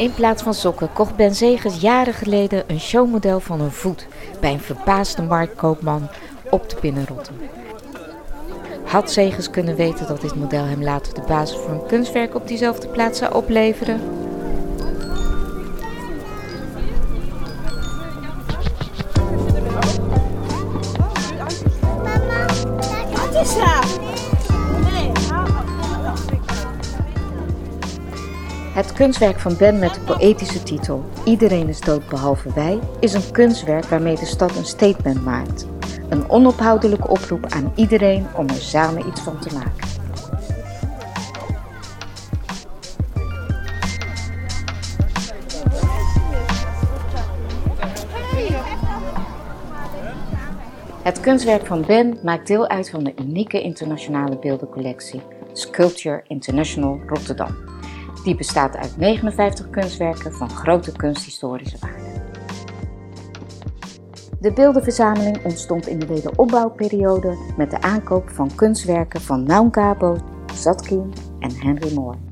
In plaats van sokken kocht Ben Zegers jaren geleden een showmodel van een voet bij een verbaasde marktkoopman op de Binnenrotte. Had Zegers kunnen weten dat dit model hem later de basis voor een kunstwerk op diezelfde plaats zou opleveren? Kunstwerk van Ben met de poëtische titel Iedereen is dood behalve wij is een kunstwerk waarmee de stad een statement maakt. Een onophoudelijke oproep aan iedereen om er samen iets van te maken. Het kunstwerk van Ben maakt deel uit van de unieke internationale beeldencollectie Sculpture International Rotterdam. Die bestaat uit 59 kunstwerken van grote kunsthistorische waarde. De beeldenverzameling ontstond in de wederopbouwperiode met de aankoop van kunstwerken van Naum Cabo, Zatkin en Henry Moore.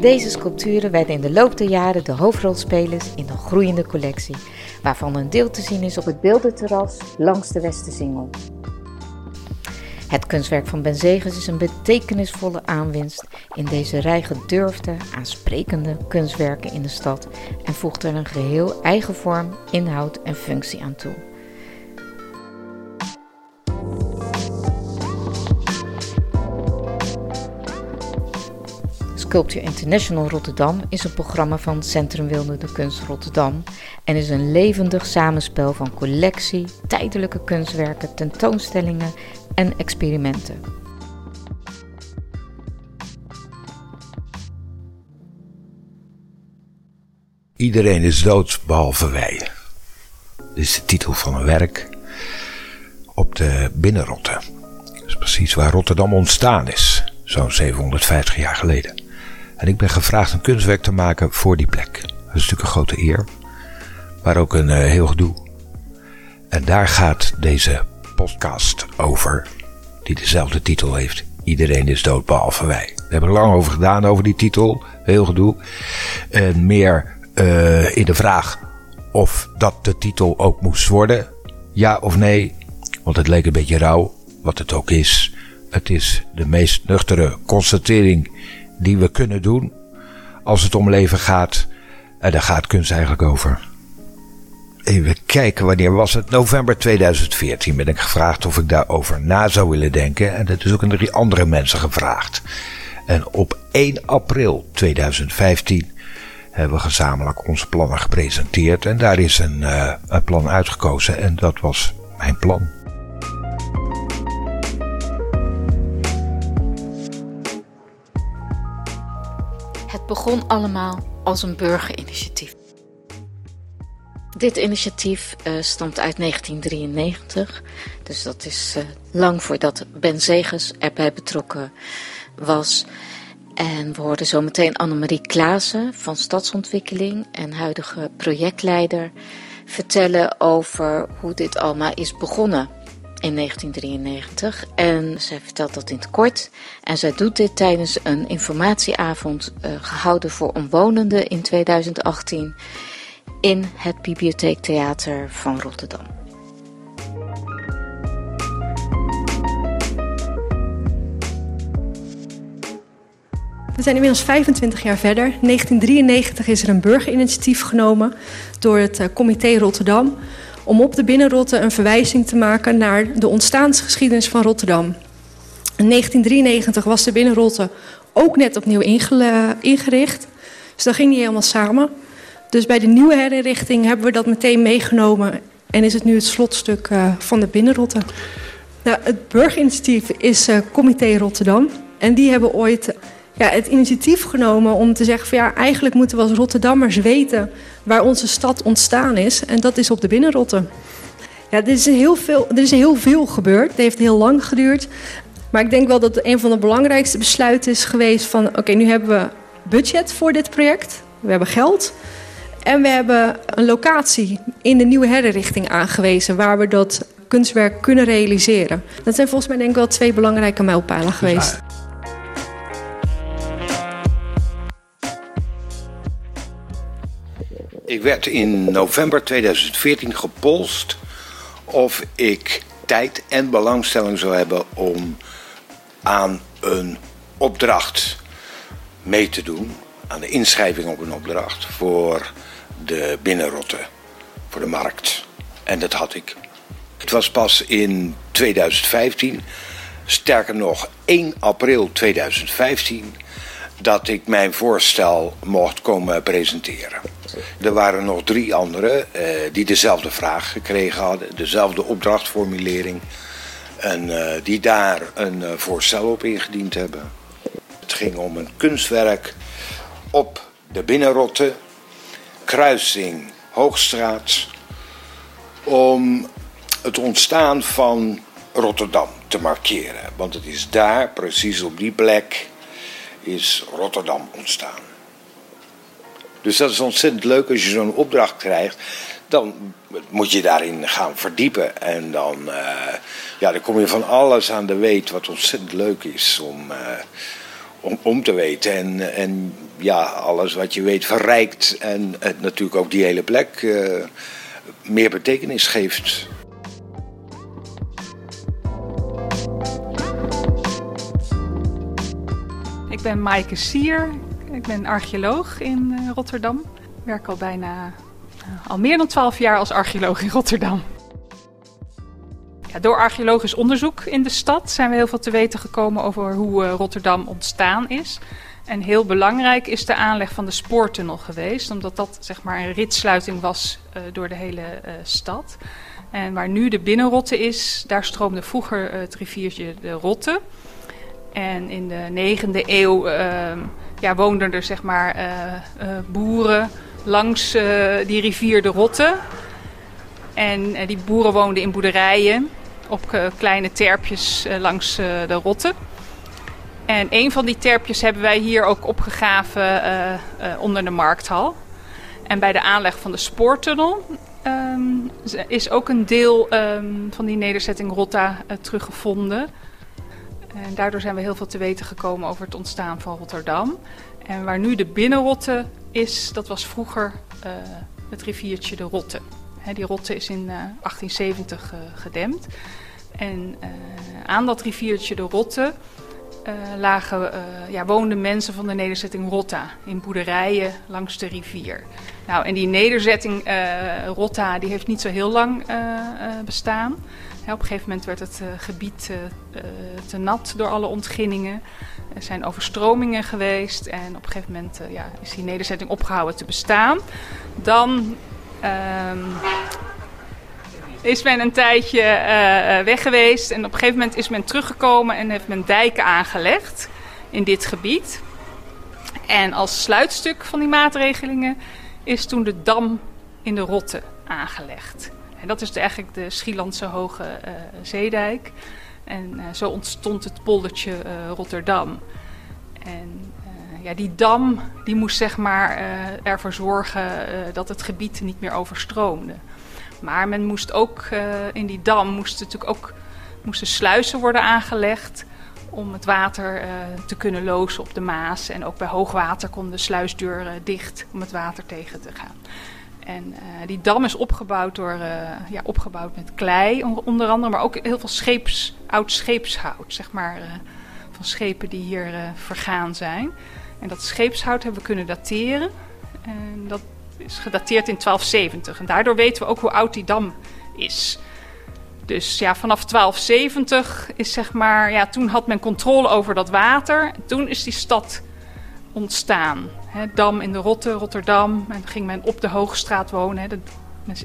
Deze sculpturen werden in de loop der jaren de hoofdrolspelers in een groeiende collectie, waarvan een deel te zien is op het beeldenterras langs de Westersingel. Het kunstwerk van Ben Zegers is een betekenisvolle aanwinst in deze rij gedurfde, aansprekende kunstwerken in de stad en voegt er een geheel eigen vorm, inhoud en functie aan toe. Sculpture International Rotterdam is een programma van Centrum Wilde Kunst Rotterdam en is een levendig samenspel van collectie, tijdelijke kunstwerken, tentoonstellingen en experimenten. Iedereen is dood behalve wij. Dit is de titel van een werk op de Binnenrotte. Dat is precies waar Rotterdam ontstaan is, zo'n 750 jaar geleden. En ik ben gevraagd een kunstwerk te maken voor die plek. Dat is natuurlijk een grote eer, maar ook een uh, heel gedoe. En daar gaat deze podcast over, die dezelfde titel heeft. Iedereen is dood behalve wij. We hebben er lang over gedaan, over die titel. Heel gedoe. En meer uh, in de vraag of dat de titel ook moest worden. Ja of nee. Want het leek een beetje rauw, wat het ook is. Het is de meest nuchtere constatering die we kunnen doen als het om leven gaat. En daar gaat kunst eigenlijk over. Even kijken, wanneer was het? November 2014 ben ik gevraagd of ik daarover na zou willen denken. En dat is ook aan drie andere mensen gevraagd. En op 1 april 2015 hebben we gezamenlijk onze plannen gepresenteerd. En daar is een, uh, een plan uitgekozen en dat was mijn plan. Begon allemaal als een burgerinitiatief. Dit initiatief uh, stamt uit 1993, dus dat is uh, lang voordat Ben Zegers erbij betrokken was. En we hoorden zometeen Annemarie Klaassen van Stadsontwikkeling en huidige projectleider vertellen over hoe dit allemaal is begonnen in 1993. En zij vertelt dat in het kort. En zij doet dit tijdens een informatieavond uh, gehouden voor omwonenden in 2018 in het Bibliotheektheater van Rotterdam. We zijn inmiddels 25 jaar verder. In 1993 is er een burgerinitiatief genomen door het uh, Comité Rotterdam om op de Binnenrotte een verwijzing te maken naar de ontstaansgeschiedenis van Rotterdam. In 1993 was de Binnenrotte ook net opnieuw ingericht. Dus dat ging niet helemaal samen. Dus bij de nieuwe herinrichting hebben we dat meteen meegenomen en is het nu het slotstuk uh, van de Binnenrotte. Nou, het burgerinitiatief is uh, Comité Rotterdam. En die hebben ooit ja, het initiatief genomen om te zeggen van ja, eigenlijk moeten we als Rotterdammers weten waar onze stad ontstaan is. En dat is op de Binnenrotte. Ja, er is heel veel, er is heel veel gebeurd. Het heeft heel lang geduurd. Maar ik denk wel dat een van de belangrijkste besluiten is geweest van oké, nu hebben we budget voor dit project. We hebben geld. En we hebben een locatie in de Nieuwe Herrenrichting aangewezen waar we dat kunstwerk kunnen realiseren. Dat zijn volgens mij denk ik wel twee belangrijke mijlpalen geweest. Ik werd in november 2014 gepolst of ik tijd en belangstelling zou hebben om aan een opdracht mee te doen. Aan de inschrijving op een opdracht voor de binnenrotte, voor de markt. En dat had ik. Het was pas in 2015, sterker nog 1 april 2015, dat ik mijn voorstel mocht komen presenteren. Er waren nog drie anderen eh, die dezelfde vraag gekregen hadden, dezelfde opdrachtformulering. En eh, die daar een uh, voorstel op ingediend hebben. Het ging om een kunstwerk op de Binnenrotte, kruising Hoogstraat, om het ontstaan van Rotterdam te markeren. Want het is daar, precies op die plek, is Rotterdam ontstaan. Dus dat is ontzettend leuk als je zo'n opdracht krijgt. Dan moet je daarin gaan verdiepen. En dan, uh, ja, dan kom je van alles aan de weet wat ontzettend leuk is om, uh, om, om te weten. En, en ja, alles wat je weet verrijkt. En het natuurlijk ook die hele plek uh, meer betekenis geeft. Ben Maaike Sier. Ik ben archeoloog in uh, Rotterdam. Ik werk al bijna uh, al meer dan twaalf jaar als archeoloog in Rotterdam. Ja, door archeologisch onderzoek in de stad zijn we heel veel te weten gekomen over hoe uh, Rotterdam ontstaan is. En heel belangrijk is de aanleg van de spoortunnel geweest, omdat dat zeg maar een ritsluiting was door de hele stad. En waar nu de binnenrotte is, daar stroomde vroeger het riviertje de Rotte. En in de 9e eeuw uh, ja, woonden er zeg maar, uh, uh, boeren langs die rivier de Rotte. En die boeren woonden in boerderijen op kleine terpjes langs de Rotte. En een van die terpjes hebben wij hier ook opgegraven onder de markthal. En bij de aanleg van de spoortunnel um, is ook een deel um, van die nederzetting Rotta teruggevonden. En daardoor zijn we heel veel te weten gekomen over het ontstaan van Rotterdam. En waar nu de binnenrotte is, dat was vroeger uh, het riviertje de Rotte. Die Rotte is in uh, 1870 uh, gedempt. En aan dat riviertje de Rotte lagen, ja, woonden mensen van de nederzetting Rotta in boerderijen langs de rivier. Nou, en die nederzetting Rotta die heeft niet zo heel lang bestaan. Op een gegeven moment werd het uh, gebied uh, te nat door alle ontginningen. Er zijn overstromingen geweest en op een gegeven moment uh, ja, is die nederzetting opgehouden te bestaan. Dan um, is men een tijdje weg geweest en op een gegeven moment is men teruggekomen en heeft men dijken aangelegd in dit gebied. En als sluitstuk van die maatregelingen is toen de dam in de Rotte aangelegd. En dat is eigenlijk de Schielandse Hoge uh, Zeedijk. En uh, zo ontstond het poldertje uh, Rotterdam. En ja, die dam die moest zeg maar ervoor zorgen dat het gebied niet meer overstroomde. Maar men moest ook in die dam moesten natuurlijk ook moesten sluizen worden aangelegd om het water te kunnen lozen op de Maas. En ook bij hoogwater kon de dicht om het water tegen te gaan. En uh, die dam is opgebouwd, door, uh, ja, opgebouwd met klei onder andere, maar ook heel veel scheeps, oud scheepshout, zeg maar, uh, van schepen die hier vergaan zijn. En dat scheepshout hebben we kunnen dateren. En dat is gedateerd in 1270. En daardoor weten we ook hoe oud die dam is. Dus ja, vanaf 1270 is zeg maar, ja, toen had men controle over dat water. En toen is die stad ontstaan. He, Dam in de Rotte, Rotterdam. En ging men op de Hoogstraat wonen. De,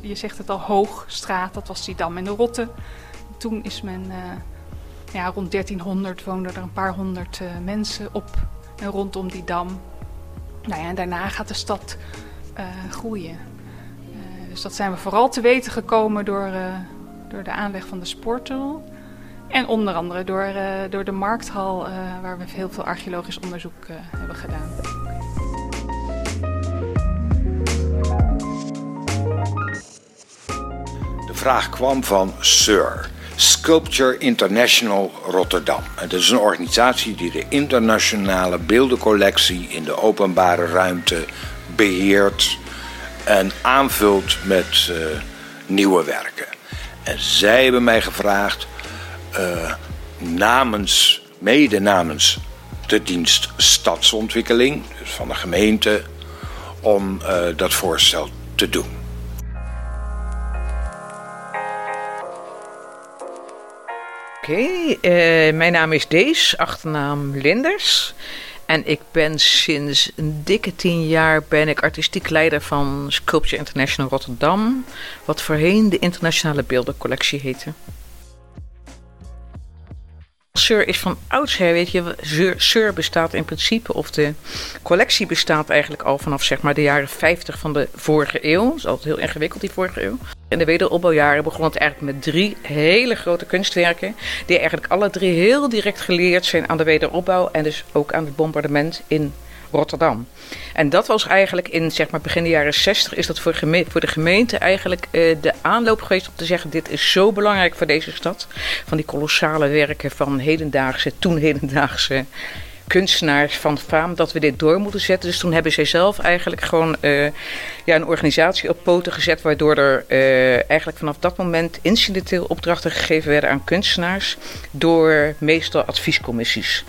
je zegt het al, Hoogstraat, dat was die Dam in de Rotte. Toen is men, uh, ja, rond 1300 woonden er een paar honderd uh, mensen op en rondom die dam. Nou ja, en daarna gaat de stad uh, groeien. dus dat zijn we vooral te weten gekomen door, door de aanleg van de spoortunnel. En onder andere door, door de markthal, waar we heel veel archeologisch onderzoek hebben gedaan. Vraag kwam van Sir. Sculpture International Rotterdam. Het is een organisatie die de internationale beeldencollectie in de openbare ruimte beheert en aanvult met uh, nieuwe werken. En zij hebben mij gevraagd, uh, namens, mede namens de dienst Stadsontwikkeling, dus van de gemeente, om uh, dat voorstel te doen. Oké, uh, mijn naam is Dees, achternaam Linders. En ik ben sinds een dikke tien jaar ben ik artistiek leider van Sculpture International Rotterdam. Wat voorheen de Internationale Beeldencollectie heette. Sur is van oudsher, weet je, Sur bestaat in principe, of de collectie bestaat eigenlijk al vanaf zeg maar de jaren 50 van de vorige eeuw. Dat is altijd heel ingewikkeld, die vorige eeuw. In de wederopbouwjaren begon het eigenlijk met drie hele grote kunstwerken. Die eigenlijk alle drie heel direct geleerd zijn aan de wederopbouw en dus ook aan het bombardement in Rotterdam. En dat was eigenlijk in zeg maar, begin de jaren 60 is dat voor, voor de gemeente eigenlijk uh, de aanloop geweest om te zeggen dit is zo belangrijk voor deze stad. Van die kolossale werken van hedendaagse, toen hedendaagse kunstenaars van faam dat we dit door moeten zetten. Dus toen hebben zij zelf eigenlijk gewoon uh, ja, een organisatie op poten gezet, waardoor er uh, eigenlijk vanaf dat moment incidenteel opdrachten gegeven werden aan kunstenaars door meestal adviescommissies.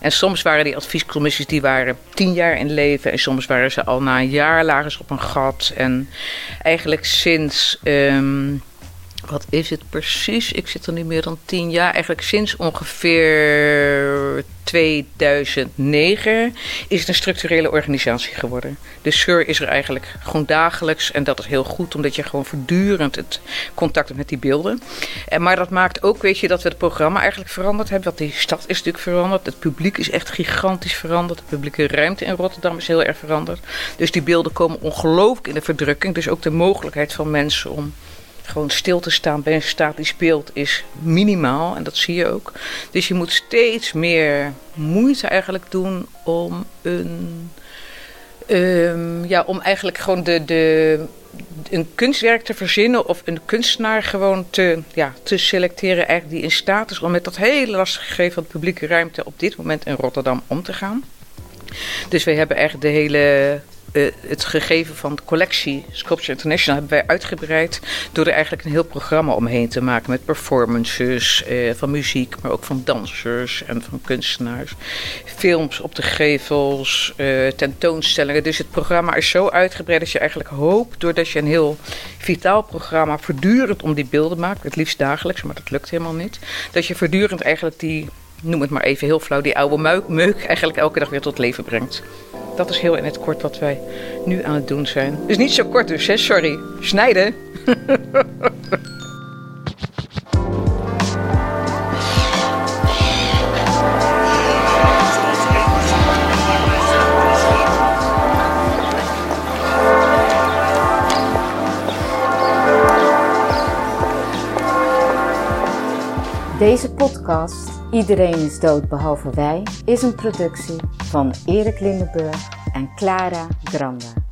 En soms waren die adviescommissies die waren tien jaar in leven. En soms waren ze al na een jaar lagen op een gat. En eigenlijk sinds... Um, wat is het precies? Ik zit er nu meer dan tien jaar. Eigenlijk sinds ongeveer 2009 is het een structurele organisatie geworden. De SUR is er eigenlijk gewoon dagelijks. En dat is heel goed, omdat je gewoon voortdurend het contact hebt met die beelden. En, maar dat maakt ook, weet je, dat we het programma eigenlijk veranderd hebben. Want die stad is natuurlijk veranderd. Het publiek is echt gigantisch veranderd. De publieke ruimte in Rotterdam is heel erg veranderd. Dus die beelden komen ongelooflijk in de verdrukking. Dus ook de mogelijkheid van mensen om gewoon stil te staan bij een statisch beeld is minimaal. En dat zie je ook. Dus je moet steeds meer moeite eigenlijk doen om een. Um, ja, om eigenlijk gewoon de, de, een kunstwerk te verzinnen of een kunstenaar gewoon te, ja, te selecteren eigenlijk die in staat is om met dat hele lastige gegeven van publieke ruimte op dit moment in Rotterdam om te gaan. Dus wij hebben eigenlijk de hele uh, het gegeven van de collectie Sculpture International hebben wij uitgebreid door er eigenlijk een heel programma omheen te maken met performances uh, van muziek, maar ook van dansers en van kunstenaars, films op de gevels, uh, tentoonstellingen. Dus het programma is zo uitgebreid dat je eigenlijk hoopt, doordat je een heel vitaal programma voortdurend om die beelden maakt, het liefst dagelijks, maar dat lukt helemaal niet, dat je voortdurend eigenlijk die, noem het maar even heel flauw, die oude meuk eigenlijk elke dag weer tot leven brengt. Dat is heel in het kort wat wij nu aan het doen zijn. Dus niet zo kort dus, hè? Sorry. Snijden. Deze podcast, Iedereen is dood behalve wij, is een productie van Erik Lindenburg en Clara Granda.